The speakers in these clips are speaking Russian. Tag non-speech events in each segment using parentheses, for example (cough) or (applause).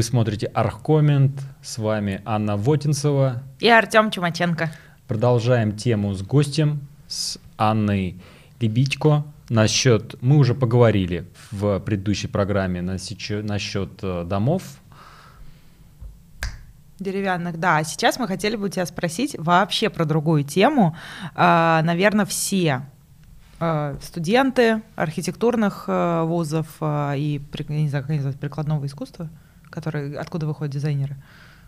Вы смотрите Архкоммент. С вами Анна Вотинцева. И Артем Чумаченко. Продолжаем тему с гостем, с Анной Лебедько. Насчет, мы уже поговорили в предыдущей программе насчет, э, домов. Деревянных, да. А сейчас мы хотели бы у тебя спросить вообще про другую тему. А, наверное, все а, студенты архитектурных а, вузов и, не знаю, как называется, прикладного искусства, которые, откуда выходят дизайнеры,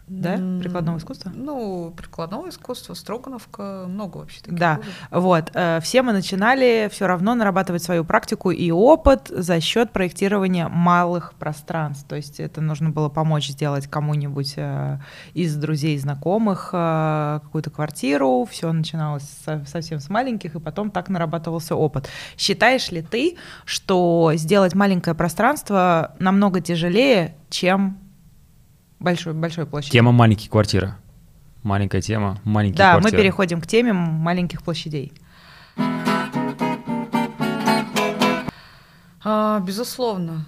да? Прикладного искусства? Ну, прикладного искусства, Строгановка, много вообще таких. Да, вузов. вот. Э, все мы начинали все равно нарабатывать свою практику и опыт за счет проектирования малых пространств. То есть это нужно было помочь сделать кому-нибудь э, из друзей, знакомых э, какую-то квартиру. Все начиналось совсем с маленьких, и потом так нарабатывался опыт. Считаешь ли ты, что сделать маленькое пространство намного тяжелее, чем большой, большой площади. Тема маленькие квартиры. Маленькая тема, маленькие да, квартиры. Да, мы переходим к теме маленьких площадей. А, безусловно,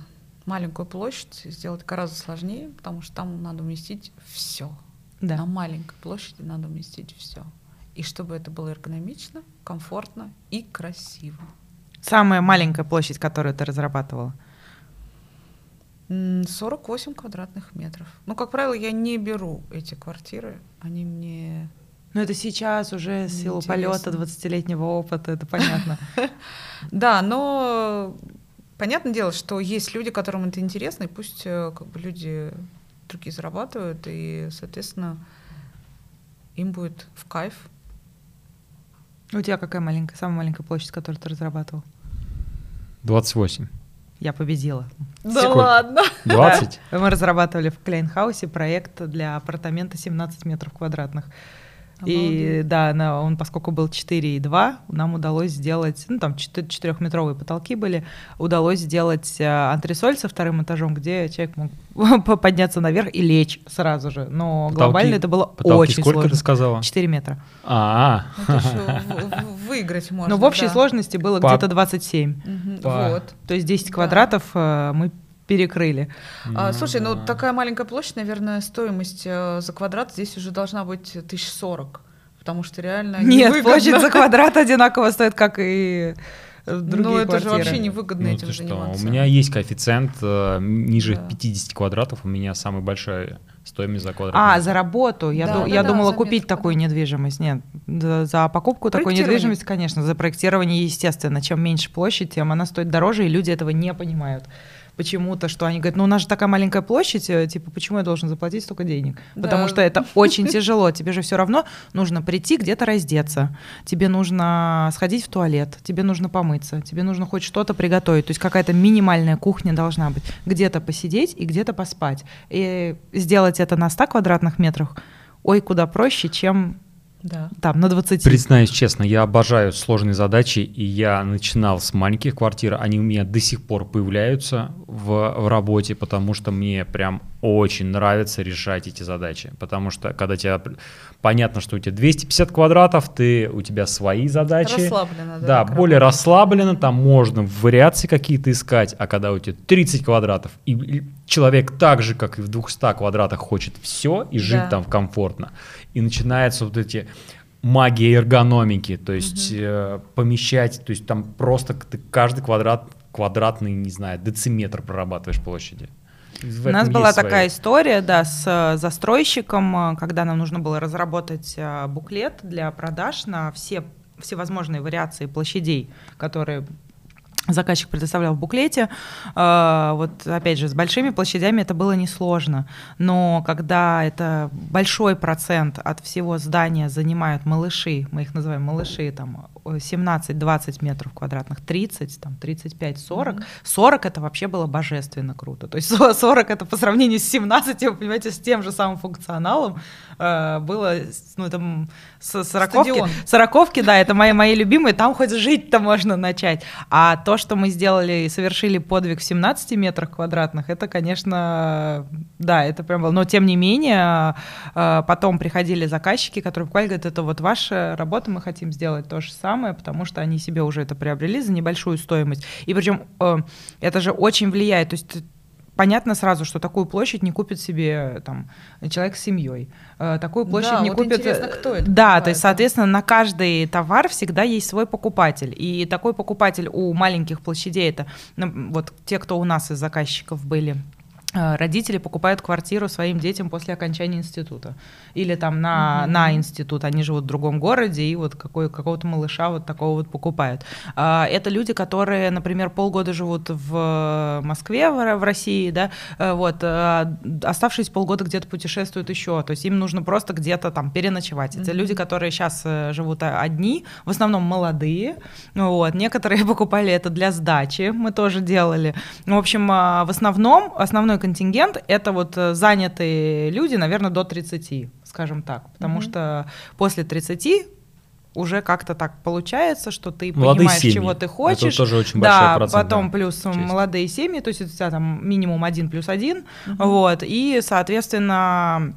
маленькую площадь сделать гораздо сложнее, потому что там надо уместить все. Да. На маленькой площади надо уместить все. И чтобы это было эргономично, комфортно и красиво. Самая маленькая площадь, которую ты разрабатывала? 48 квадратных метров. Ну, как правило, я не беру эти квартиры, они мне... Ну, это сейчас уже силу полета 20-летнего опыта, это понятно. (laughs) Да, но понятное дело, что есть люди, которым это интересно, и пусть э, как бы люди другие зарабатывают, и, соответственно, им будет в кайф. У тебя какая маленькая, самая маленькая площадь, которую ты разрабатывал? 28 я победила. Да Сколько? ладно. 20? Да. (laughs) Мы разрабатывали в Клейнхаусе проект для апартамента 17 метров квадратных. И да, на, он, поскольку был 4,2, нам удалось сделать, ну там 4-метровые потолки были, удалось сделать э, антресоль со вторым этажом, где человек мог (laughs) подняться наверх и лечь сразу же. Но потолки, глобально это было потолки очень сколько сложно. ты сказала? 4 метра. А, -а, выиграть можно. Но в общей да. сложности было где-то 27. Угу, вот. То есть 10 да. квадратов э, мы перекрыли. А, слушай, ну такая маленькая площадь, наверное, стоимость э, за квадрат здесь уже должна быть 1040, потому что реально Нет, невыгодно. площадь за квадрат одинаково стоит, как и другие Ну это квартиры. же вообще невыгодно ну, этим что? заниматься. У меня есть коэффициент э, ниже да. 50 квадратов, у меня самая большая стоимость за квадрат. А, за работу. Я, да, ду- да, я да, думала за купить такую недвижимость. Нет, за, за покупку такой недвижимости, конечно, за проектирование, естественно. Чем меньше площадь, тем она стоит дороже, и люди этого не понимают почему-то, что они говорят, ну у нас же такая маленькая площадь, э, типа, почему я должен заплатить столько денег? Да. Потому что это (laughs) очень тяжело, тебе же все равно нужно прийти где-то раздеться, тебе нужно сходить в туалет, тебе нужно помыться, тебе нужно хоть что-то приготовить, то есть какая-то минимальная кухня должна быть, где-то посидеть и где-то поспать. И сделать это на 100 квадратных метрах, ой, куда проще, чем да. Там, на 20. Признаюсь честно, я обожаю сложные задачи, и я начинал с маленьких квартир, они у меня до сих пор появляются в, в работе, потому что мне прям очень нравится решать эти задачи, потому что когда тебе понятно, что у тебя 250 квадратов, ты, у тебя свои задачи. Расслабленно, да. Да, более расслабленно, там можно вариации какие-то искать, а когда у тебя 30 квадратов, и человек так же, как и в 200 квадратах, хочет все и жить да. там комфортно, и начинаются вот эти магия эргономики, то есть угу. э, помещать, то есть там просто ты каждый квадрат квадратный, не знаю, дециметр прорабатываешь площади. У нас была своя. такая история, да, с э, застройщиком, э, когда нам нужно было разработать э, буклет для продаж на все всевозможные вариации площадей, которые заказчик предоставлял в буклете. Вот опять же, с большими площадями это было несложно. Но когда это большой процент от всего здания занимают малыши, мы их называем малыши, там 17-20 метров квадратных, 30, там 35-40, mm-hmm. 40 это вообще было божественно круто. То есть 40 это по сравнению с 17, вы понимаете, с тем же самым функционалом было, ну там сороковки, сороковки, да, это мои, мои любимые, там хоть жить-то можно начать. А то, что мы сделали и совершили подвиг в 17 метрах квадратных, это, конечно, да, это прям было. Но тем не менее, потом приходили заказчики, которые буквально говорят, это вот ваша работа, мы хотим сделать то же самое, потому что они себе уже это приобрели за небольшую стоимость. И причем это же очень влияет, то есть понятно сразу, что такую площадь не купит себе там, человек с семьей. Э, такую площадь да, не вот купит... Интересно, кто это да, покупает. то есть, соответственно, на каждый товар всегда есть свой покупатель. И такой покупатель у маленьких площадей, это ну, вот те, кто у нас из заказчиков были, Э, родители покупают квартиру своим детям после окончания института. Или там на, mm-hmm. на институт, они живут в другом городе, и вот какой, какого-то малыша вот такого вот покупают. А, это люди, которые, например, полгода живут в Москве, в, России, да, э, вот, а оставшиеся полгода где-то путешествуют еще, то есть им нужно просто где-то там переночевать. Это mm-hmm. люди, которые сейчас живут одни, в основном молодые, вот, некоторые (laughs) покупали это для сдачи, мы тоже делали. В общем, в основном, основной контингент — это вот э, занятые люди, наверное, до 30, скажем так. Потому mm-hmm. что после 30 уже как-то так получается, что ты молодые понимаешь, семьи. чего ты хочешь. Это тоже очень да, большой потом плюс часть. молодые семьи, то есть у тебя там минимум один плюс один, uh вот, и, соответственно,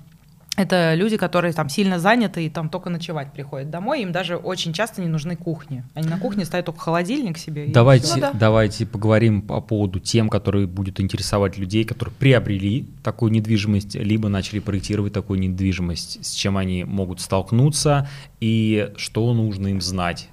это люди, которые там сильно заняты и там только ночевать приходят домой, им даже очень часто не нужны кухни. Они на кухне ставят только холодильник себе. Давайте, ну, да. давайте поговорим по поводу тем, которые будут интересовать людей, которые приобрели такую недвижимость, либо начали проектировать такую недвижимость, с чем они могут столкнуться и что нужно им знать.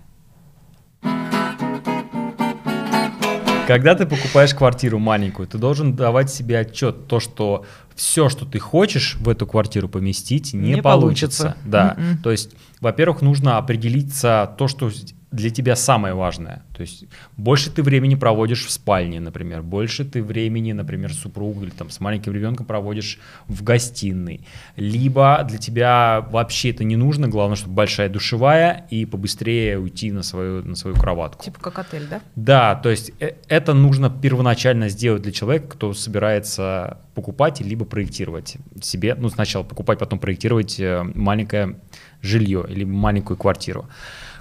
Когда ты покупаешь квартиру маленькую, ты должен давать себе отчет, то, что все, что ты хочешь в эту квартиру поместить, не, не получится. получится. Да. Mm-mm. То есть, во-первых, нужно определиться то, что для тебя самое важное. То есть больше ты времени проводишь в спальне, например, больше ты времени, например, с супругой или там с маленьким ребенком проводишь в гостиной. Либо для тебя вообще это не нужно, главное, чтобы большая душевая и побыстрее уйти на свою, на свою кроватку. Типа как отель, да? Да, то есть э, это нужно первоначально сделать для человека, кто собирается покупать либо проектировать себе, ну сначала покупать, потом проектировать э, маленькое жилье или маленькую квартиру.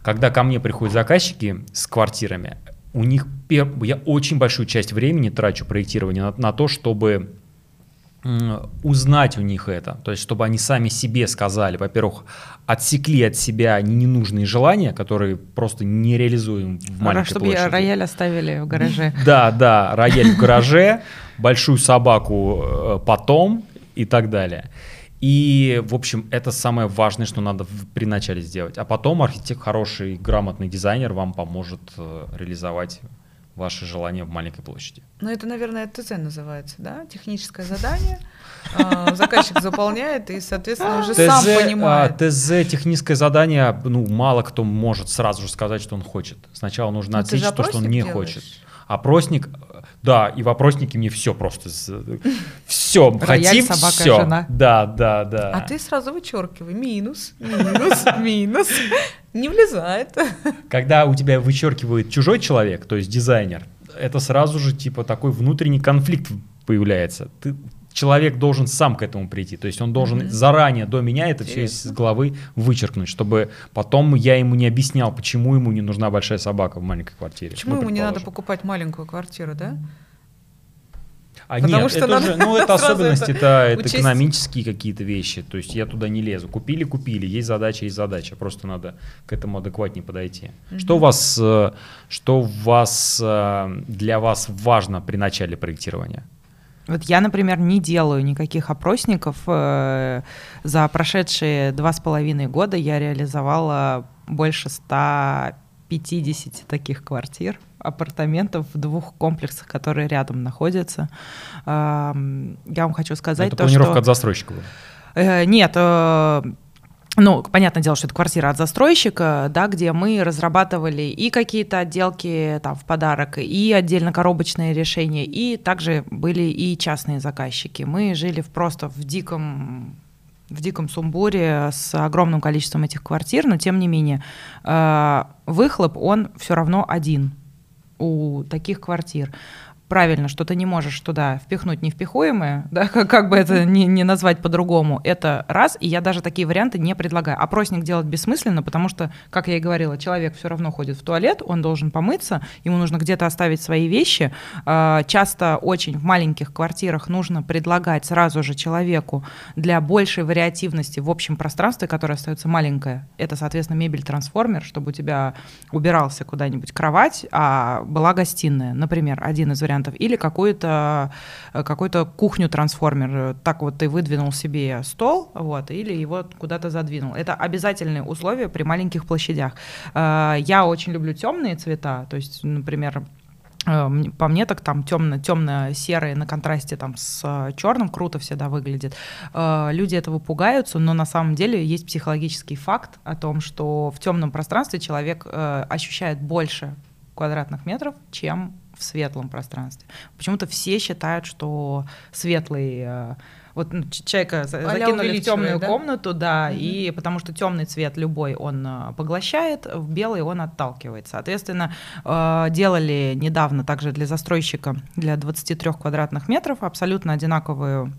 Когда ко мне приходят заказчики с квартирами, у них я очень большую часть времени трачу проектирование на, на то, чтобы узнать у них это, то есть чтобы они сами себе сказали, во-первых, отсекли от себя ненужные желания, которые просто не реализуем в маленькой чтобы площади. рояль оставили в гараже. (laughs) Да, да, рояль в гараже, большую собаку э, потом и так далее. И, в общем, это самое важное, что надо при начале сделать. А потом архитектор, хороший, грамотный дизайнер вам поможет э, реализовать ваши желания в маленькой площади. Ну, это, наверное, ТЗ называется, да? Техническое задание. (laughs) А, заказчик заполняет и, соответственно, уже сам а, понимает. ТЗ, техническое задание, ну, мало кто может сразу же сказать, что он хочет. Сначала нужно ну, отсечь то, что он не хочет. Опросник да, и в опроснике мне все просто, все, хотим, все. Жена. Да, да, да. А ты сразу вычеркивай, минус, минус, минус, не влезает. Когда у тебя вычеркивает чужой человек, то есть дизайнер, это сразу же типа такой внутренний конфликт появляется. Ты человек должен сам к этому прийти. То есть он должен mm-hmm. заранее до меня это все из головы вычеркнуть, чтобы потом я ему не объяснял, почему ему не нужна большая собака в маленькой квартире. Почему ему не надо покупать маленькую квартиру, да? А Потому нет, что это надо ну (laughs) это особенности, это, это экономические какие-то вещи. То есть я туда не лезу. Купили, купили, есть задача, есть задача. Просто надо к этому адекватнее подойти. Mm-hmm. Что у вас, э, что у вас э, для вас важно при начале проектирования? Вот я, например, не делаю никаких опросников. Э, за прошедшие два с половиной года я реализовала больше 150 таких квартир, апартаментов в двух комплексах, которые рядом находятся. Я вам хочу сказать Это то, планировка что... от застройщика? Э, нет, э, ну, понятное дело, что это квартира от застройщика, да, где мы разрабатывали и какие-то отделки там в подарок, и отдельно коробочные решения, и также были и частные заказчики. Мы жили в просто в диком в диком сумбуре с огромным количеством этих квартир, но тем не менее э, выхлоп он все равно один у таких квартир правильно, что ты не можешь туда впихнуть невпихуемое, (laughs) да, как, как бы это не, не назвать по-другому, это раз, и я даже такие варианты не предлагаю. Опросник делать бессмысленно, потому что, как я и говорила, человек все равно ходит в туалет, он должен помыться, ему нужно где-то оставить свои вещи. А, часто очень в маленьких квартирах нужно предлагать сразу же человеку для большей вариативности в общем пространстве, которое остается маленькое. Это, соответственно, мебель-трансформер, чтобы у тебя убирался куда-нибудь кровать, а была гостиная. Например, один из вариантов вариантов, или какую-то какую кухню-трансформер. Так вот ты выдвинул себе стол, вот, или его куда-то задвинул. Это обязательные условия при маленьких площадях. Я очень люблю темные цвета, то есть, например, Э, по мне так там темно, темно-серые на контрасте там с э, черным круто всегда выглядит. Э, люди этого пугаются, но на самом деле есть психологический факт о том, что в темном пространстве человек ощущает больше квадратных метров, чем в светлом пространстве. Почему-то все считают, что светлый вот ну, человека закинули в темную да? комнату, да, угу. и потому что темный цвет любой он э, поглощает, в белый он отталкивает. Соответственно, э, делали недавно также для застройщика для 23 квадратных метров абсолютно одинаковую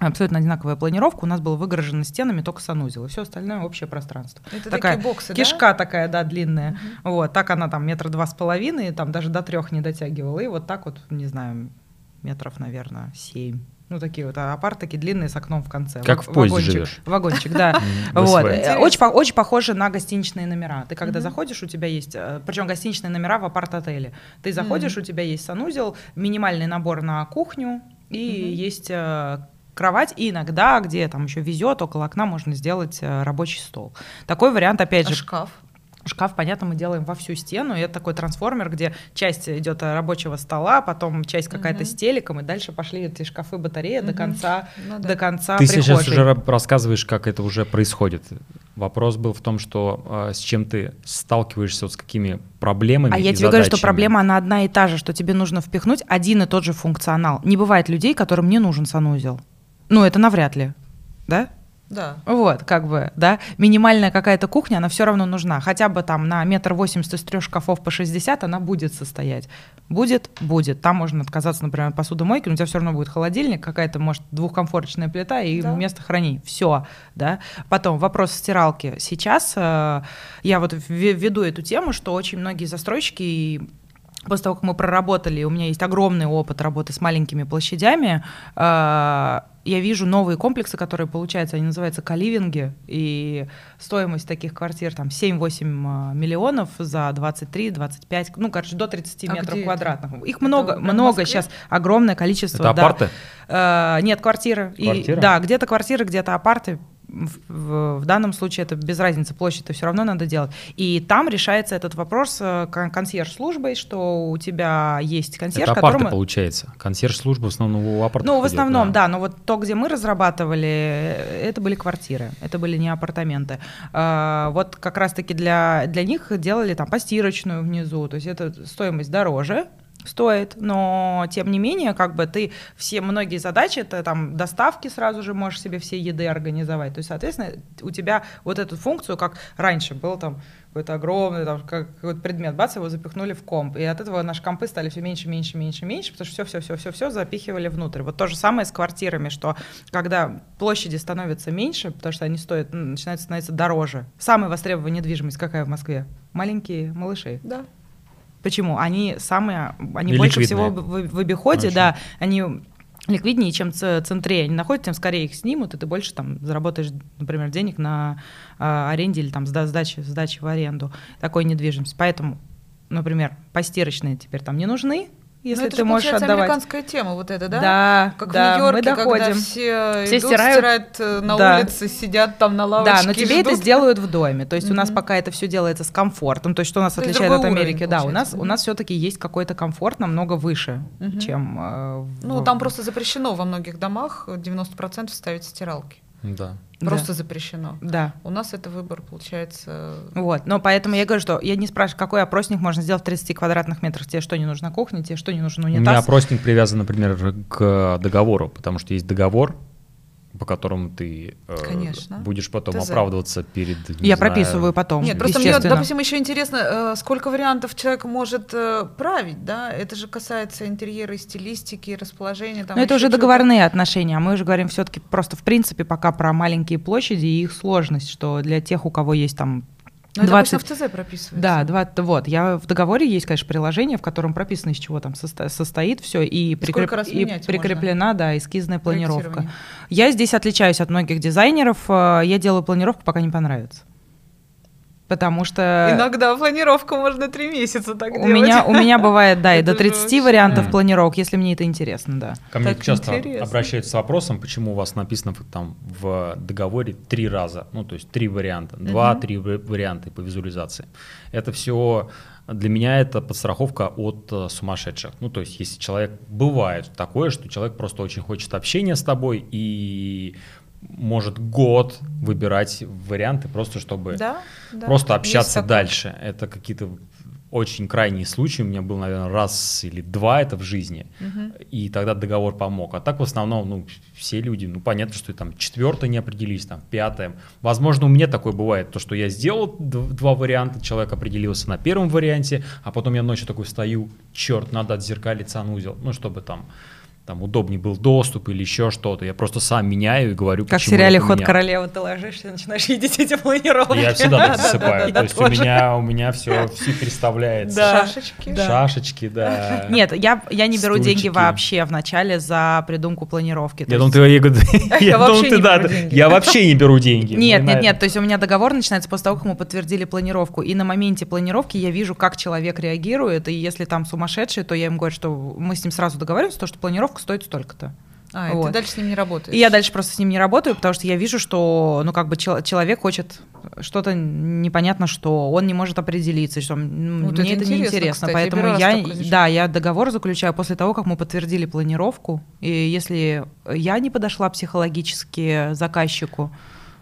абсолютно одинаковая планировка. У нас была выгорожена стенами только санузел, и все остальное общее пространство. Это такая такие боксы, кишка да? такая, да, длинная. Угу. Вот, так она там метра два с половиной, там даже до трех не дотягивала. И вот так вот, не знаю, метров, наверное, семь ну, такие вот а апарт, такие длинные с окном в конце. Как в поезде вагончик, живешь. Вагончик, да. (laughs) вот. Очень, очень похоже на гостиничные номера. Ты когда заходишь, у тебя есть, э, причем гостиничные номера в апарт-отеле. Ты заходишь, у тебя есть санузел, минимальный набор на кухню, и есть э, кровать, и иногда, где там еще везет, около окна можно сделать э, рабочий стол. Такой вариант, опять а же. шкаф? Шкаф, понятно, мы делаем во всю стену, и это такой трансформер, где часть идет рабочего стола, потом часть какая-то uh-huh. с телеком, и дальше пошли эти шкафы, батареи uh-huh. до конца, ну, да. до конца. Ты прихожей. сейчас уже рассказываешь, как это уже происходит. Вопрос был в том, что э, с чем ты сталкиваешься, вот с какими проблемами. А я тебе задачами. говорю, что проблема она одна и та же, что тебе нужно впихнуть один и тот же функционал. Не бывает людей, которым не нужен санузел. Ну, это навряд ли, да? Да. Вот, как бы, да, минимальная какая-то кухня, она все равно нужна. Хотя бы там на метр восемьдесят из трех шкафов по 60 она будет состоять. Будет, будет. Там можно отказаться, например, от посудомойки, но у тебя все равно будет холодильник, какая-то, может, двухкомфорточная плита и да. место хранить. Все, да. Потом вопрос стиралки. Сейчас э, я вот веду эту тему, что очень многие застройщики после того, как мы проработали, у меня есть огромный опыт работы с маленькими площадями, э, я вижу новые комплексы, которые, получается, они называются каливинги, и стоимость таких квартир там 7-8 э, миллионов за 23-25, ну, короче, до 30 а метров квадратных. Это? Их это много, много сейчас, огромное количество. Это да. апарты? Э, нет, квартиры. Квартира? И, да, где-то квартиры, где-то апарты, в, в, данном случае это без разницы, площадь-то все равно надо делать. И там решается этот вопрос э, консьерж-службой, что у тебя есть консьерж, это апарты, которому... получается. Консьерж-служба в основном у апартов Ну, в основном, да. да. Но вот то, где мы разрабатывали, э, это были квартиры, это были не апартаменты. А, вот как раз-таки для, для них делали там постирочную внизу, то есть это стоимость дороже, стоит, но тем не менее, как бы ты все многие задачи, это там доставки сразу же можешь себе все еды организовать. То есть, соответственно, у тебя вот эту функцию, как раньше был там какой-то огромный там, какой-то предмет, бац, его запихнули в комп. И от этого наши компы стали все меньше, меньше, меньше, меньше, потому что все, все, все, все, все запихивали внутрь. Вот то же самое с квартирами, что когда площади становятся меньше, потому что они стоят, начинают становиться дороже. Самая востребованная недвижимость какая в Москве? Маленькие малыши. Да. Почему? Они самые, они больше всего в, в обиходе, Очень. да, они ликвиднее, чем центре они находят, тем скорее их снимут, и ты больше там заработаешь, например, денег на э, аренде или там сдаче, сдаче в аренду такой недвижимости. Поэтому, например, постирочные теперь там не нужны, если ну, ты можешь отдавать. американская тема вот эта, да? Да, как да, в Нью-Йорке, мы доходим. когда все, все идут, стирают, стирают э, на да. улице, сидят там на лавочке. Да, но тебе ждут. это сделают в доме. То есть mm-hmm. у нас пока это все делается с комфортом. То есть что нас то отличает от Америки? Уровень, да, у нас, mm-hmm. у нас все-таки есть какой-то комфорт намного выше, mm-hmm. чем. Э, в... Ну, там просто запрещено во многих домах 90% ставить стиралки. Да. Просто да. запрещено. Да. У нас это выбор получается. Вот. Но поэтому я говорю, что я не спрашиваю, какой опросник можно сделать в 30 квадратных метрах. Тебе что не нужно кухня, тебе что не нужно унитаз. У меня опросник привязан, например, к договору, потому что есть договор, по которому ты э, Конечно. будешь потом ТЗ. оправдываться перед. Я знаю... прописываю потом. Нет, просто мне, допустим, еще интересно, э, сколько вариантов человек может э, править, да? Это же касается интерьера, стилистики, расположения. Там Но это уже договорные отношения, а мы уже говорим все-таки просто в принципе пока про маленькие площади и их сложность, что для тех, у кого есть там ну, 20... это в ТЗ прописывается. Да, 20... вот. Я в договоре есть, конечно, приложение, в котором прописано, из чего там состо... состоит все, и, прикреп... и прикреплена, можно? да, эскизная планировка. Я здесь отличаюсь от многих дизайнеров. Э, я делаю планировку, пока не понравится. Потому что... Иногда планировку можно три месяца так у делать. Меня, у меня бывает, да, (laughs) и до 30 вариантов mm. планировок, если мне это интересно, да. Ко мне так часто интересно. обращаются с вопросом, почему у вас написано там в договоре три раза, ну, то есть три варианта, два-три mm-hmm. варианта по визуализации. Это все для меня это подстраховка от uh, сумасшедших. Ну, то есть, если человек бывает такое, что человек просто очень хочет общения с тобой и может год выбирать варианты просто чтобы да, да, просто общаться дальше. Это какие-то очень крайние случаи. У меня был, наверное, раз или два это в жизни. Угу. И тогда договор помог. А так в основном, ну, все люди, ну, понятно, что там четвертое не определились, там пятое. Возможно, у меня такое бывает, то, что я сделал два варианта, человек определился на первом варианте, а потом я ночью такой встаю, черт, надо отзеркалить санузел, ну, чтобы там там удобнее был доступ или еще что-то. Я просто сам меняю и говорю, как почему в сериале «Ход королевы» ты ложишься, начинаешь видеть эти планировки. Я всегда так (laughs) засыпаю. То есть у меня, у меня все, все переставляется. Шашечки. Шашечки, да. Нет, я, я не беру деньги вообще в начале за придумку планировки. Я думал, ты, (laughs) я думал, ты, да, я вообще не беру деньги. Нет, нет, нет, то есть у меня договор начинается после того, как мы подтвердили планировку, и на моменте планировки я вижу, как человек реагирует, и если там сумасшедший, то я ему говорю, что мы с ним сразу договариваемся, то, что планировка стоит столько-то. А, вот. и ты дальше с ним не работаешь? И я дальше просто с ним не работаю, потому что я вижу, что, ну, как бы чел- человек хочет что-то непонятно что, он не может определиться, что ну, вот мне это, это неинтересно. Кстати, Поэтому я, да, я договор заключаю после того, как мы подтвердили планировку. И если я не подошла психологически заказчику,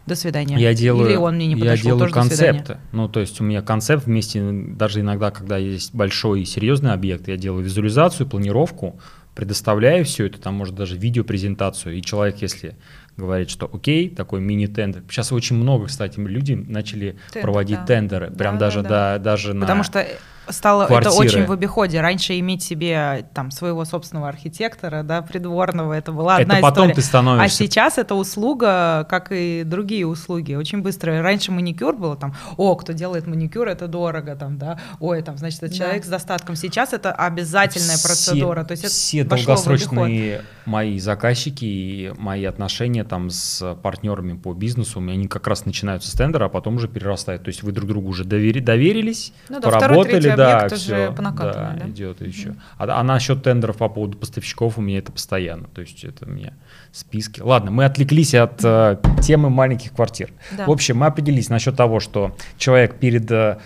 до свидания. Я делаю, Или он мне не подошел, я делаю концепты. Ну, то есть у меня концепт вместе, даже иногда, когда есть большой и серьезный объект, я делаю визуализацию, планировку, предоставляю все это, там может даже видеопрезентацию, и человек, если говорит, что окей, такой мини-тендер. Сейчас очень много, кстати, люди начали Тендер, проводить да. тендеры, прям да, даже, да, да. Да, даже Потому на... что стало квартиры. это очень в обиходе. Раньше иметь себе там своего собственного архитектора, да, придворного, это была одна это потом история. ты становишься. А сейчас это услуга, как и другие услуги, очень быстрая. Раньше маникюр было там, о, кто делает маникюр, это дорого, там, да, ой, там, значит, это да. человек с достатком. Сейчас это обязательная все, процедура. То есть все это долгосрочные мои заказчики и мои отношения там с партнерами по бизнесу, у меня они как раз начинаются с тендера, а потом уже перерастают. То есть вы друг другу уже довери, доверились, ну, да, поработали, да, все, по да, да, идет еще. А, а насчет тендеров по поводу поставщиков у меня это постоянно, то есть это у меня списки. Ладно, мы отвлеклись от э, темы маленьких квартир. Да. В общем, мы определились насчет того, что человек перед, э,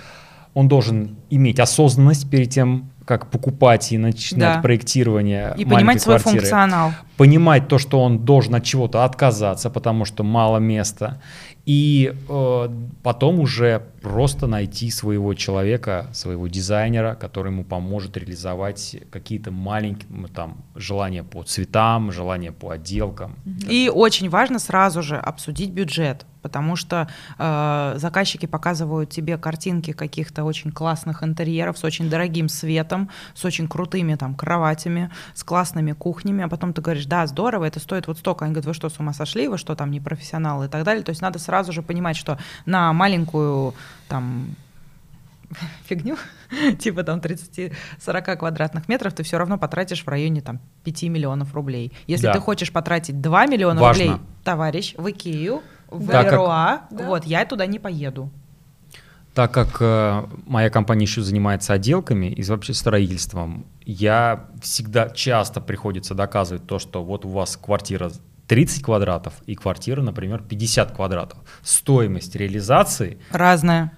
он должен иметь осознанность перед тем, как покупать и начинать да. проектирование и понимать свой квартиры. функционал, понимать то, что он должен от чего-то отказаться, потому что мало места, и э, потом уже просто найти своего человека, своего дизайнера, который ему поможет реализовать какие-то маленькие там желания по цветам, желания по отделкам. И очень важно сразу же обсудить бюджет, потому что э, заказчики показывают тебе картинки каких-то очень классных интерьеров с очень дорогим светом, с очень крутыми там кроватями, с классными кухнями, а потом ты говоришь, да, здорово, это стоит вот столько. Они говорят, вы что, с ума сошли, вы что, там не профессионалы и так далее. То есть надо сразу же понимать, что на маленькую там (laughs) фигню, типа там 30-40 квадратных метров, ты все равно потратишь в районе там 5 миллионов рублей. Если да. ты хочешь потратить 2 миллиона Важно. рублей, товарищ, в Икею, в да, Леруа, как... вот, я туда не поеду. Так как э, моя компания еще занимается отделками и вообще строительством, я всегда часто приходится доказывать то, что вот у вас квартира 30 квадратов и квартира, например, 50 квадратов. Стоимость реализации... Разная.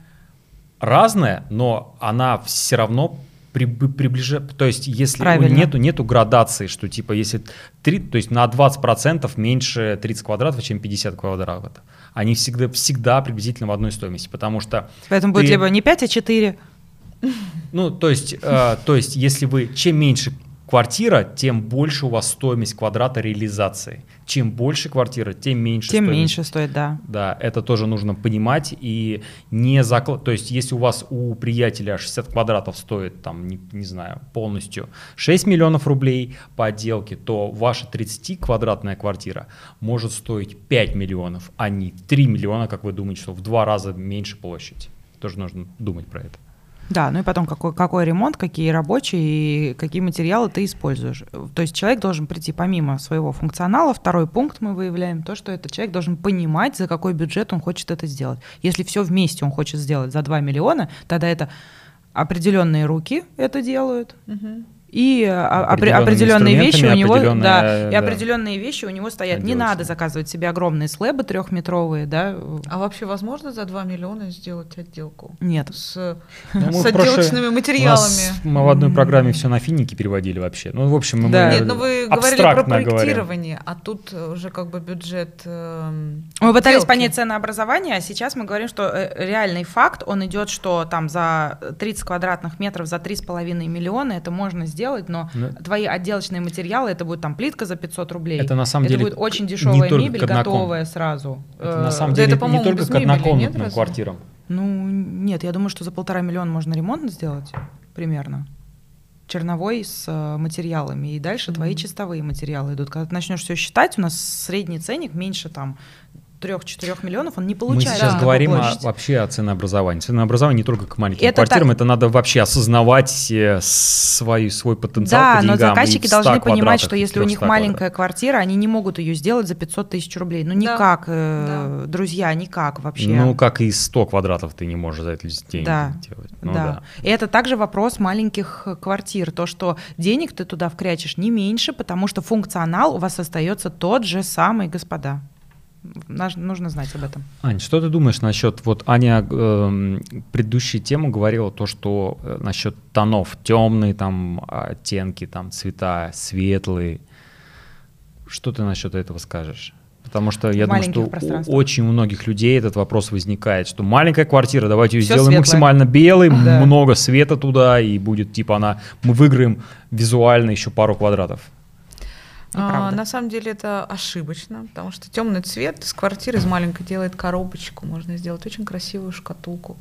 Разная, но она все равно приближает, то есть если Правильно. нету, нету градации, что типа если 3, то есть на 20% меньше 30 квадратов, чем 50 квадратов, они всегда, всегда приблизительно в одной стоимости, потому что... Поэтому ты, будет либо не 5, а 4. Ну, то есть, э, то есть, если вы, чем меньше квартира, тем больше у вас стоимость квадрата реализации. Чем больше квартира, тем меньше Тем стоимость. меньше стоит, да. Да, это тоже нужно понимать и не заклад... То есть если у вас у приятеля 60 квадратов стоит, там, не, не знаю, полностью 6 миллионов рублей по отделке, то ваша 30-квадратная квартира может стоить 5 миллионов, а не 3 миллиона, как вы думаете, что в два раза меньше площадь. Тоже нужно думать про это. Да, ну и потом какой, какой ремонт, какие рабочие и какие материалы ты используешь. То есть человек должен прийти помимо своего функционала. Второй пункт мы выявляем то, что этот человек должен понимать, за какой бюджет он хочет это сделать. Если все вместе он хочет сделать за 2 миллиона, тогда это определенные руки это делают. Угу и а, определенные вещи у него, да, и да. определенные вещи у него стоят. Не надо заказывать себе огромные слэбы трехметровые, да. А вообще возможно за 2 миллиона сделать отделку? Нет. С, ну, с отделочными материалами. Нас, мы в одной программе все на финики переводили вообще. Ну, в общем, мы да. Нет, но ну вы говорили про проектирование, говорим. а тут уже как бы бюджет э, Мы пытались отделки. понять ценообразование, а сейчас мы говорим, что э, реальный факт, он идет, что там за 30 квадратных метров, за 3,5 миллиона это можно сделать сделать, но да. твои отделочные материалы, это будет там плитка за 500 рублей. Это на самом это деле будет очень дешевая мебель, готовая сразу. Это на самом деле да это, не только к однокомнатным нет, квартирам. Ну, нет, я думаю, что за полтора миллиона можно ремонт сделать примерно черновой с э, материалами, и дальше mm-hmm. твои чистовые материалы идут. Когда ты начнешь все считать, у нас средний ценник меньше там 3-4 миллионов он не получает. Мы сейчас говорим о, вообще о ценообразовании. Ценообразование не только к маленьким это квартирам, так... это надо вообще осознавать э, свой, свой потенциал Да, по но заказчики должны понимать, что если у них маленькая квартира, они не могут ее сделать за 500 тысяч рублей. Ну никак, да. Э, да. друзья, никак вообще. Ну как и 100 квадратов ты не можешь за это деньги да. делать. Ну, да. да. И это также вопрос маленьких квартир. То, что денег ты туда вкрячешь не меньше, потому что функционал у вас остается тот же самый, господа нужно знать об этом. Ань, что ты думаешь насчет, вот Аня э, предыдущую тему говорила то, что э, насчет тонов, темные там оттенки, там цвета, светлые. Что ты насчет этого скажешь? Потому что я думаю, что у очень многих людей этот вопрос возникает, что маленькая квартира, давайте ее Всё сделаем светлое. максимально белой, да. много света туда, и будет типа она, мы выиграем визуально еще пару квадратов. А, на самом деле это ошибочно, потому что темный цвет с квартиры из маленькой делает коробочку, можно сделать очень красивую шкатулку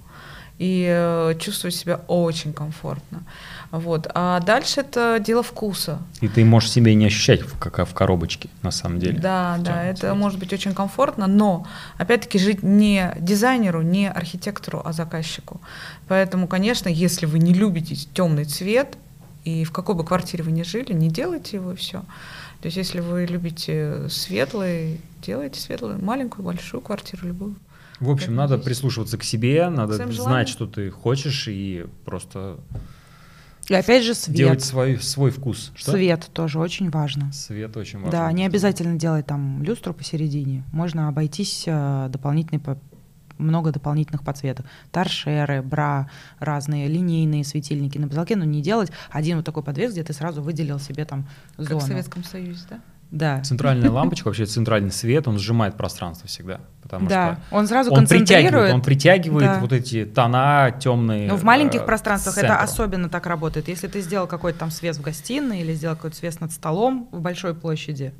и э, чувствовать себя очень комфортно. Вот. А дальше это дело вкуса. И ты можешь себе не ощущать, как в коробочке, на самом деле. Да, да, это цвете. может быть очень комфортно, но опять-таки жить не дизайнеру, не архитектору, а заказчику. Поэтому, конечно, если вы не любите темный цвет, и в какой бы квартире вы ни жили, не делайте его и все. То есть если вы любите светлый, делайте светлую, маленькую, большую квартиру, любую. В общем, надо здесь. прислушиваться к себе, надо Своим знать, желанием. что ты хочешь, и просто и опять же свет. Делать свой, свой вкус. Что? Свет тоже очень важно. Свет очень важно. Да, не обязательно делать там люстру посередине. Можно обойтись э, дополнительной много дополнительных подсветок. Торшеры, бра, разные линейные светильники на потолке, но не делать один вот такой подвес, где ты сразу выделил себе там зону. Как в Советском Союзе, да? Да. Центральная (laughs) лампочка, вообще центральный свет, он сжимает пространство всегда. Потому да, что он сразу он концентрирует. Притягивает, он притягивает да. вот эти тона темные. Но в маленьких э, пространствах это особенно так работает. Если ты сделал какой-то там свет в гостиной или сделал какой-то свет над столом в большой площади,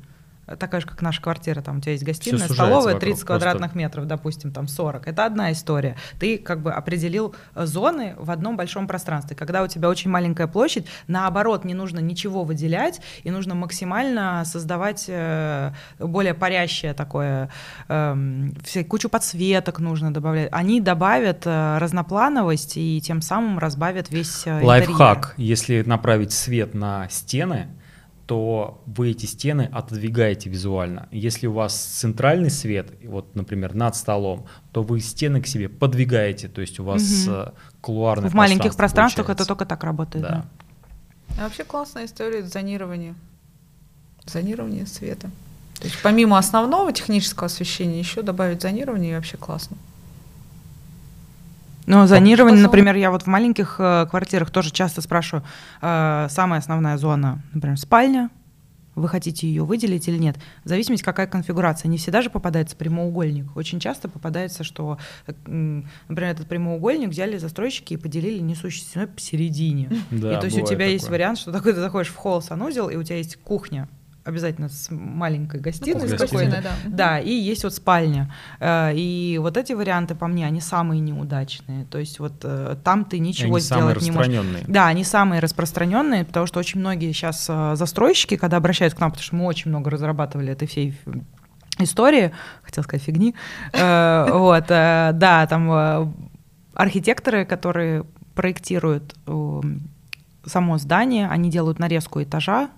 такая же, как наша квартира, там у тебя есть гостиная, столовая, 30 вокруг, квадратных просто... метров, допустим, там 40. Это одна история. Ты как бы определил э, зоны в одном большом пространстве. Когда у тебя очень маленькая площадь, наоборот, не нужно ничего выделять, и нужно максимально создавать э, более парящее такое, все, кучу подсветок нужно добавлять. Они добавят э, разноплановость и тем самым разбавят весь Лайфхак, если направить свет на стены, то вы эти стены отодвигаете визуально. Если у вас центральный свет, вот, например, над столом, то вы стены к себе подвигаете, то есть у вас угу. кулуарное В маленьких пространствах получается. это только так работает. Да. да. А вообще классная история зонирования. Зонирование света. То есть помимо основного технического освещения еще добавить зонирование и вообще классно. Но зонирование, например, я вот в маленьких э, квартирах тоже часто спрашиваю, э, самая основная зона, например, спальня, вы хотите ее выделить или нет. В зависимости, какая конфигурация. Не всегда же попадается прямоугольник. Очень часто попадается, что, например, этот прямоугольник взяли застройщики и поделили несущей стеной посередине. Да, и то есть у тебя такое. есть вариант, что такой ты заходишь в холл санузел, и у тебя есть кухня обязательно с маленькой гостиной. Ну, спокойной, да. Да, и есть вот спальня. Э, и вот эти варианты, по мне, они самые неудачные. То есть вот э, там ты ничего они сделать не можешь. Да, они самые распространенные, потому что очень многие сейчас э, застройщики, когда обращаются к нам, потому что мы очень много разрабатывали этой всей истории, хотел сказать фигни, (laughs) вот, да, там архитекторы, которые проектируют э, само здание, они делают нарезку этажа,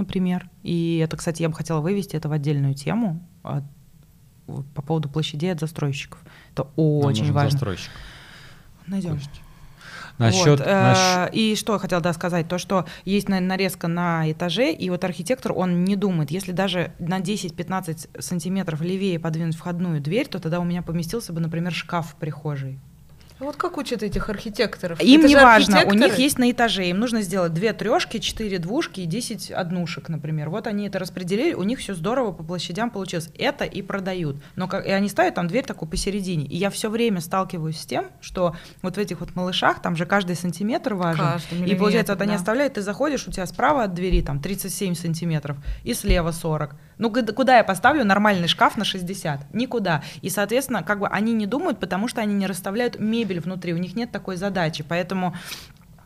например. И это, кстати, я бы хотела вывести это в отдельную тему от, по поводу площадей от застройщиков. Это очень Нам важно. Застройщик. Найдем. Насчет, вот. насчет... И что я хотела да, сказать, то, что есть нарезка на этаже, и вот архитектор, он не думает, если даже на 10-15 сантиметров левее подвинуть входную дверь, то тогда у меня поместился бы, например, шкаф в прихожей. Вот как учат этих архитекторов? Им не важно, у них есть на этаже, им нужно сделать две трешки, четыре двушки и десять однушек, например. Вот они это распределили, у них все здорово по площадям получилось. Это и продают. Но как, и они ставят там дверь такую посередине. И я все время сталкиваюсь с тем, что вот в этих вот малышах там же каждый сантиметр важен. Каждый и получается, вот да. они оставляют, ты заходишь, у тебя справа от двери там 37 сантиметров и слева 40. Ну куда я поставлю нормальный шкаф на 60? Никуда. И, соответственно, как бы они не думают, потому что они не расставляют мебель внутри, у них нет такой задачи. Поэтому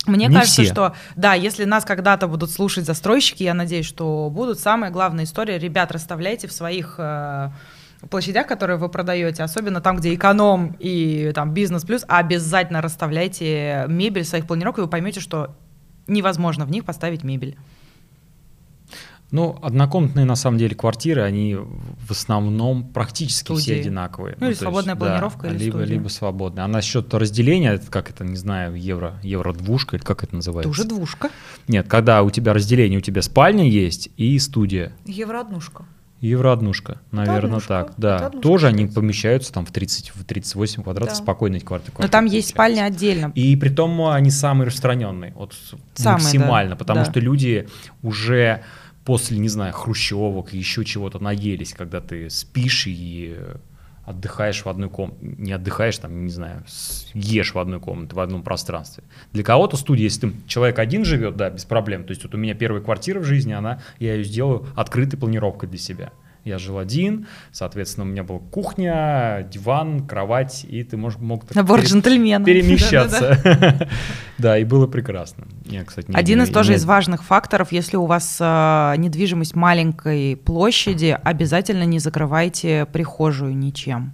мне не кажется, все. что да, если нас когда-то будут слушать застройщики, я надеюсь, что будут. Самая главная история, ребят, расставляйте в своих э, площадях, которые вы продаете, особенно там, где эконом и там бизнес плюс, обязательно расставляйте мебель своих планировках, и вы поймете, что невозможно в них поставить мебель. Ну, однокомнатные, на самом деле, квартиры, они в основном практически Студии. все одинаковые. Ну, или свободная есть, планировка, да, или либо, студия. либо свободная. А насчет разделения, как это, не знаю, евро, евро-двушка, или как это называется? Это уже двушка. Нет, когда у тебя разделение, у тебя спальня есть и студия. Евро-однушка. Еврооднушка, наверное, так, да. Тоже они помещаются там в 30, в 38 квадратов да. спокойно эти квартиры. Но там есть спальня отдельно. И при том они самые распространенные, вот самые, максимально, да, потому да. что люди уже после, не знаю, хрущевок и еще чего-то наелись, когда ты спишь и отдыхаешь в одной комнате, не отдыхаешь там, не знаю, ешь в одной комнате, в одном пространстве. Для кого-то студия, если ты, человек один живет, да, без проблем. То есть вот у меня первая квартира в жизни, она, я ее сделаю открытой планировкой для себя. Я жил один, соответственно, у меня была кухня, диван, кровать, и ты мог, мог Набор пере, джентльмена. перемещаться. (laughs) (laughs) Да, и было прекрасно. Я, кстати, не, Один из тоже не... из важных факторов, если у вас э, недвижимость маленькой площади, обязательно не закрывайте прихожую ничем.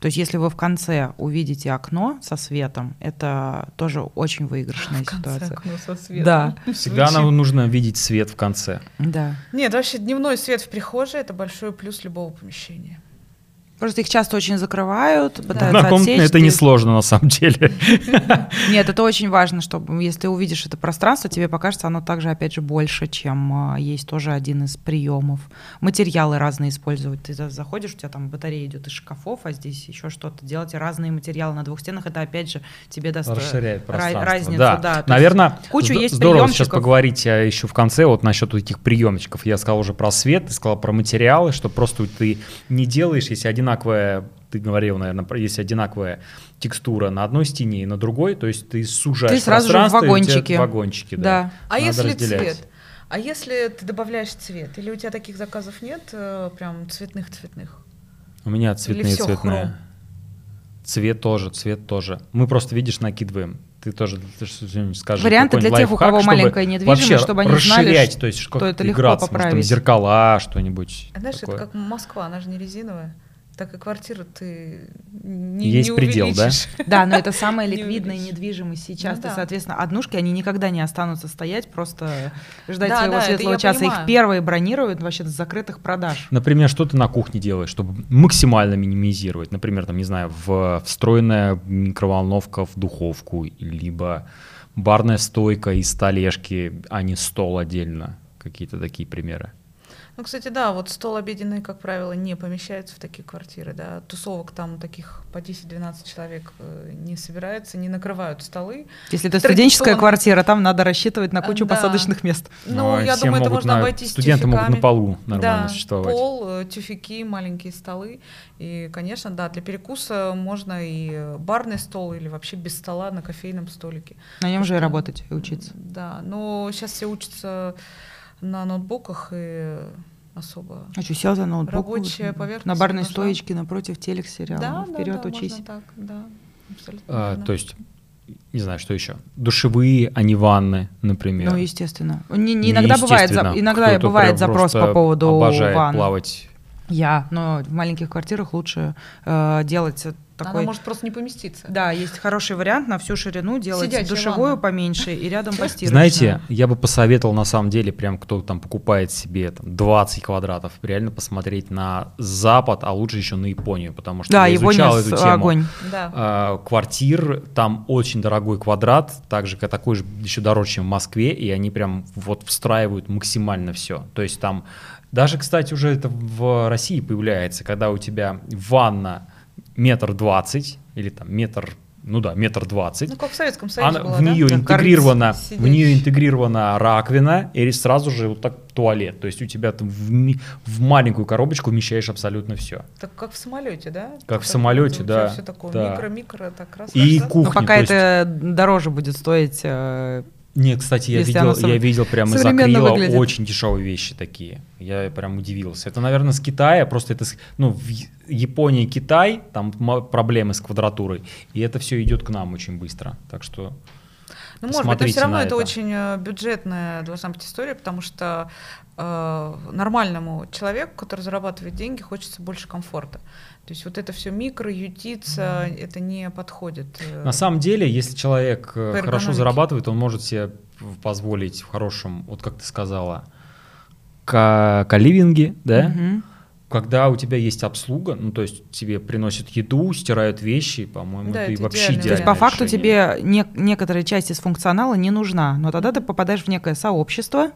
То есть, если вы в конце увидите окно со светом, это тоже очень выигрышная в конце ситуация. Окно со светом. Да. Всегда нам нужно видеть свет в конце. Да. Нет, вообще дневной свет в прихожей это большой плюс любого помещения. Просто их часто очень закрывают, пытаются Однокомнатные отсечь. это ты... несложно на самом деле. (laughs) Нет, это очень важно, чтобы если ты увидишь это пространство, тебе покажется оно также, опять же, больше, чем а, есть тоже один из приемов. Материалы разные использовать. Ты заходишь, у тебя там батарея идет из шкафов, а здесь еще что-то. Делать разные материалы на двух стенах, это опять же тебе даст э, Расширяет разницу. Да, да Наверное, кучу есть здорово сейчас поговорить а, еще в конце вот насчет этих приемчиков. Я сказал уже про свет, ты сказал про материалы, что просто ты не делаешь, если один одинаковая, ты говорил, наверное, если одинаковая текстура на одной стене и на другой, то есть ты сужаешь ты сразу пространство, же в вагончики. вагончики, да. да. А Надо если разделять. цвет? А если ты добавляешь цвет? Или у тебя таких заказов нет, э, прям цветных-цветных? У меня цветные цветные. Цвет тоже, цвет тоже. Мы просто, видишь, накидываем ты тоже ты скажешь. Варианты для тех, у кого маленькая недвижимость, чтобы они знали, то есть, что это легко поправить. Может, там, зеркала, что-нибудь. А знаешь, такое. это как Москва, она же не резиновая так и квартиру ты не Есть не предел, да? (laughs) Да, но это самая (laughs) ликвидная недвижимость сейчас. Ну, да. соответственно, однушки, они никогда не останутся стоять, просто ждать да, своего да, светлого часа. Понимаю. Их первые бронируют вообще с закрытых продаж. Например, что ты на кухне делаешь, чтобы максимально минимизировать? Например, там, не знаю, в встроенная микроволновка в духовку, либо барная стойка и столешки, а не стол отдельно. Какие-то такие примеры. Ну, кстати, да, вот стол обеденный, как правило, не помещается в такие квартиры, да, тусовок там таких по 10-12 человек э, не собирается, не накрывают столы. Если это студенческая квартира, там надо рассчитывать на кучу да. посадочных мест. Ну, ну я думаю, это можно на... обойтись Студенты могут на полу нормально да, существовать. пол, э, тюфяки, маленькие столы. И, конечно, да, для перекуса можно и барный стол или вообще без стола на кофейном столике. На нем же и работать, и учиться. Да, но сейчас все учатся на ноутбуках и особо. А что, сел за ноутбук? Рабочая поверхность. На барной нужна. стоечке напротив телек сериала. Да, Вперед да, учись. Можно так, да, абсолютно. А, то есть не знаю, что еще. Душевые, а не ванны, например. Ну, естественно. Не, не иногда бывает, за, иногда бывает запрос по поводу обожает ванн. плавать. Я, но в маленьких квартирах лучше э, делать такой... Она может просто не поместиться. Да, есть хороший вариант на всю ширину делать Сидячая душевую ванна. поменьше и рядом постирочную. Знаете, я бы посоветовал на самом деле, прям кто там покупает себе там, 20 квадратов, реально посмотреть на Запад, а лучше еще на Японию, потому что да, я изучал эту тему. Огонь. Да. А, квартир, там очень дорогой квадрат, также такой же еще дороже, чем в Москве, и они прям вот встраивают максимально все. То есть там даже, кстати, уже это в России появляется, когда у тебя ванна метр двадцать или там метр ну да, метр двадцать. Ну, как в Советском Союзе Она, было, в нее да? интегрирована, в нее интегрирована раковина и сразу же вот так туалет. То есть у тебя там в, в маленькую коробочку вмещаешь абсолютно все. Так как в самолете, да? Как так в самолете, да. Все такое да. микро-микро, так раз. И раз, кухня. Но пока это есть... дороже будет стоить нет, кстати, я видел, я видел прямо из акрила выглядит. очень дешевые вещи такие. Я прям удивился. Это, наверное, с Китая, просто это, ну, в Японии, Китай, там проблемы с квадратурой, и это все идет к нам очень быстро. Так что ну, может быть, но все равно это. это очень э, бюджетная должна быть история, потому что э, нормальному человеку, который зарабатывает деньги, хочется больше комфорта. То есть вот это все микро, ютиться, это не подходит. Э, На самом деле, если человек э, хорошо зарабатывает, он может себе позволить в хорошем, вот как ты сказала, каливинге, да, угу. Когда у тебя есть обслуга, ну то есть тебе приносят еду, стирают вещи, по-моему, да, это, вообще идеально. То есть по факту тебе не, некоторая часть из функционала не нужна, но тогда ты попадаешь в некое сообщество,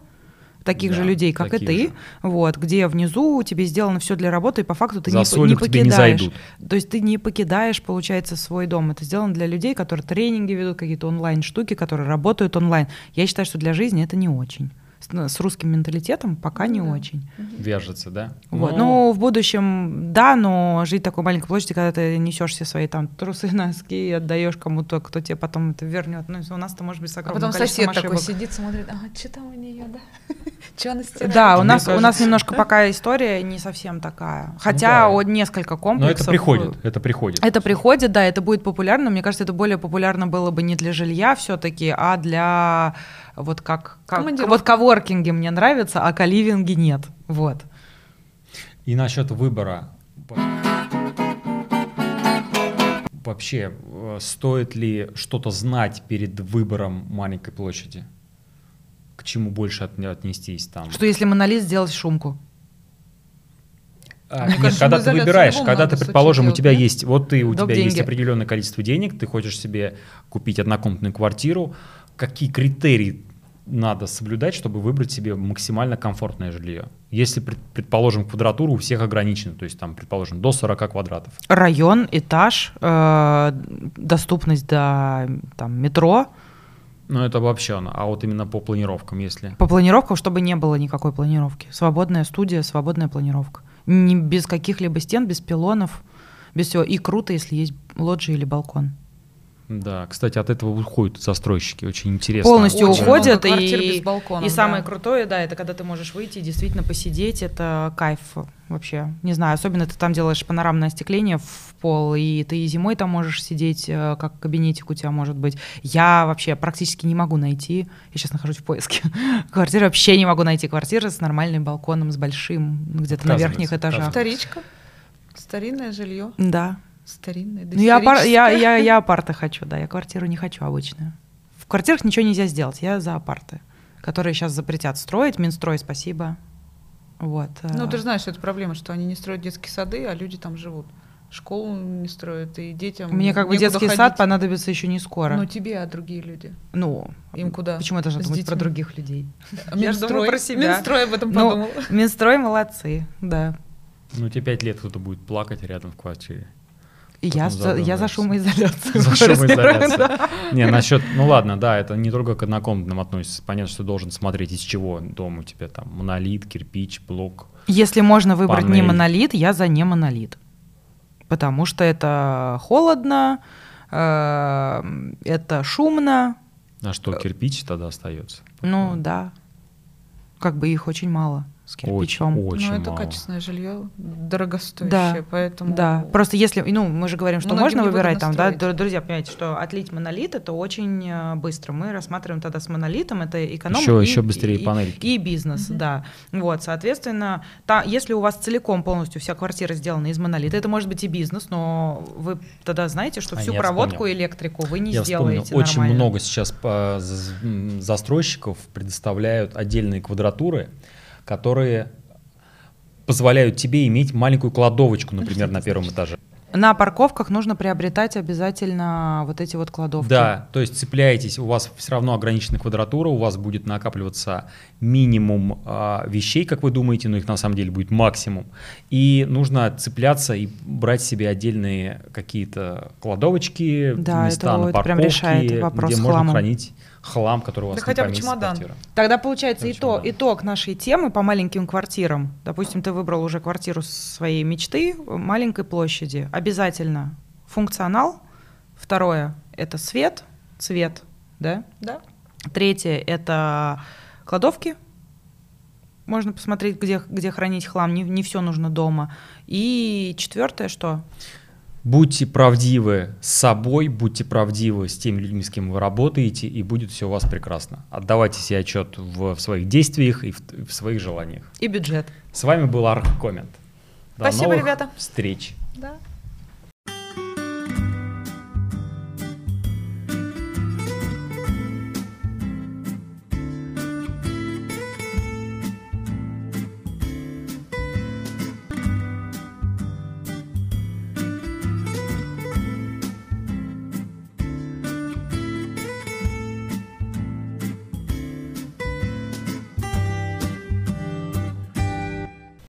таких да, же людей, как и ты, же. вот, где внизу тебе сделано все для работы, и по факту ты За не, не покидаешь. Не То есть ты не покидаешь, получается, свой дом. Это сделано для людей, которые тренинги ведут, какие-то онлайн-штуки, которые работают онлайн. Я считаю, что для жизни это не очень с русским менталитетом пока не да. очень. Вяжется, да? Вот. Но... Ну, в будущем, да, но жить в такой маленькой площади, когда ты несешь все свои там трусы, (laughs) носки и отдаешь кому-то, кто тебе потом это вернет. Ну, у нас-то может быть с огромным А потом сосед ошибок. такой сидит, смотрит, а что там у нее, да? Что она стирает? Да, у нас, кажется... у нас немножко пока история не совсем такая. Ну Хотя ну, да. несколько комплексов. Но это приходит, это приходит. Это приходит, да, это будет популярно. Мне кажется, это более популярно было бы не для жилья все-таки, а для вот как, как вот коворкинги мне нравятся, а каливинги нет. Вот. И насчет выбора. Вообще, э, стоит ли что-то знать перед выбором маленькой площади? К чему больше отнестись там? Что если монолит сделать шумку? А, нет, кажется, когда ты выбираешь, когда ты, предположим, у тебя да? есть, вот ты, у Док тебя деньги. есть определенное количество денег, ты хочешь себе купить однокомнатную квартиру, какие критерии надо соблюдать, чтобы выбрать себе максимально комфортное жилье. Если, предположим, квадратура у всех ограничена, то есть там, предположим, до 40 квадратов. Район, этаж, э, доступность до там, метро. Ну, это обобщенно. А вот именно по планировкам, если... По планировкам, чтобы не было никакой планировки. Свободная студия, свободная планировка. Не, без каких-либо стен, без пилонов, без всего. И круто, если есть лоджия или балкон. Да, кстати, от этого уходят застройщики, очень интересно. Полностью очень уходят, и, балкона, и да. самое крутое, да, это когда ты можешь выйти и действительно посидеть, это кайф вообще. Не знаю, особенно ты там делаешь панорамное остекление в пол, и ты и зимой там можешь сидеть, э, как кабинетик у тебя может быть. Я вообще практически не могу найти, я сейчас нахожусь в поиске, (laughs) квартиры, вообще не могу найти квартиры с нормальным балконом, с большим, где-то на верхних этажах. Вторичка, старинное жилье. Да. Старинная, ну, я, апар... я, я, я апарты хочу, да, я квартиру не хочу обычную. В квартирах ничего нельзя сделать, я за апарты, которые сейчас запретят строить, Минстрой, спасибо. Вот. Ну, ты же знаешь, это проблема, что они не строят детские сады, а люди там живут. Школу не строят, и детям Мне как бы детский ходить. сад понадобится еще не скоро. Ну, тебе, а другие люди? Ну, им куда? Почему это должно быть про других людей? (laughs) Я же думаю про себя. Минстрой об этом ну, подумал. Минстрой молодцы, да. Ну, тебе пять лет кто-то будет плакать рядом в квартире. Я за, я за шумоизоляцию. За шумоизоляцию. (laughs) Не, насчет, ну ладно, да, это не только к однокомнатным относится. Понятно, что ты должен смотреть, из чего дом у тебя там, монолит, кирпич, блок. Если можно выбрать не монолит, я за не монолит. Потому что это холодно, э, это шумно. А что, кирпич тогда остается? Ну да. Как бы их очень мало. С кирпичом. Очень, очень Но это мало. качественное жилье дорогостоящее, да, поэтому... Да, просто если, ну, мы же говорим, что Многим можно выбирать там, да, друзья, понимаете, что отлить монолит это очень э, быстро. Мы рассматриваем тогда с монолитом, это эконом Еще- и, еще быстрее и, панельки. и бизнес, да. Вот, соответственно, та, если у вас целиком полностью вся квартира сделана из монолита, это может быть и бизнес, но вы тогда знаете, что А, всю я проводку вспомнил. электрику вы не Я вспомнил, сделаете очень нормально. много сейчас м, застройщиков предоставляют отдельные квадратуры, которые позволяют тебе иметь маленькую кладовочку, например, на первом этаже. На парковках нужно приобретать обязательно вот эти вот кладовки. Да, то есть цепляетесь, у вас все равно ограниченная квадратура, у вас будет накапливаться минимум а, вещей, как вы думаете, но их на самом деле будет максимум. И нужно цепляться и брать себе отдельные какие-то кладовочки, Да, места это- на парковке, прям решает вопрос где с можно хламом. хранить хлам, который у вас Да не хотя бы чемодан. квартиру. Тогда получается Очень итог, много. итог нашей темы по маленьким квартирам. Допустим, ты выбрал уже квартиру своей мечты маленькой площади. Обязательно функционал. Второе – это свет, цвет, да? Да. Третье – это кладовки. Можно посмотреть, где, где хранить хлам. Не, не все нужно дома. И четвертое что? Будьте правдивы с собой, будьте правдивы с теми людьми, с кем вы работаете, и будет все у вас прекрасно. Отдавайте себе отчет в, в своих действиях и в, в своих желаниях. И бюджет. С вами был Арх Коммент. До Спасибо, новых ребята. Встреч. Да.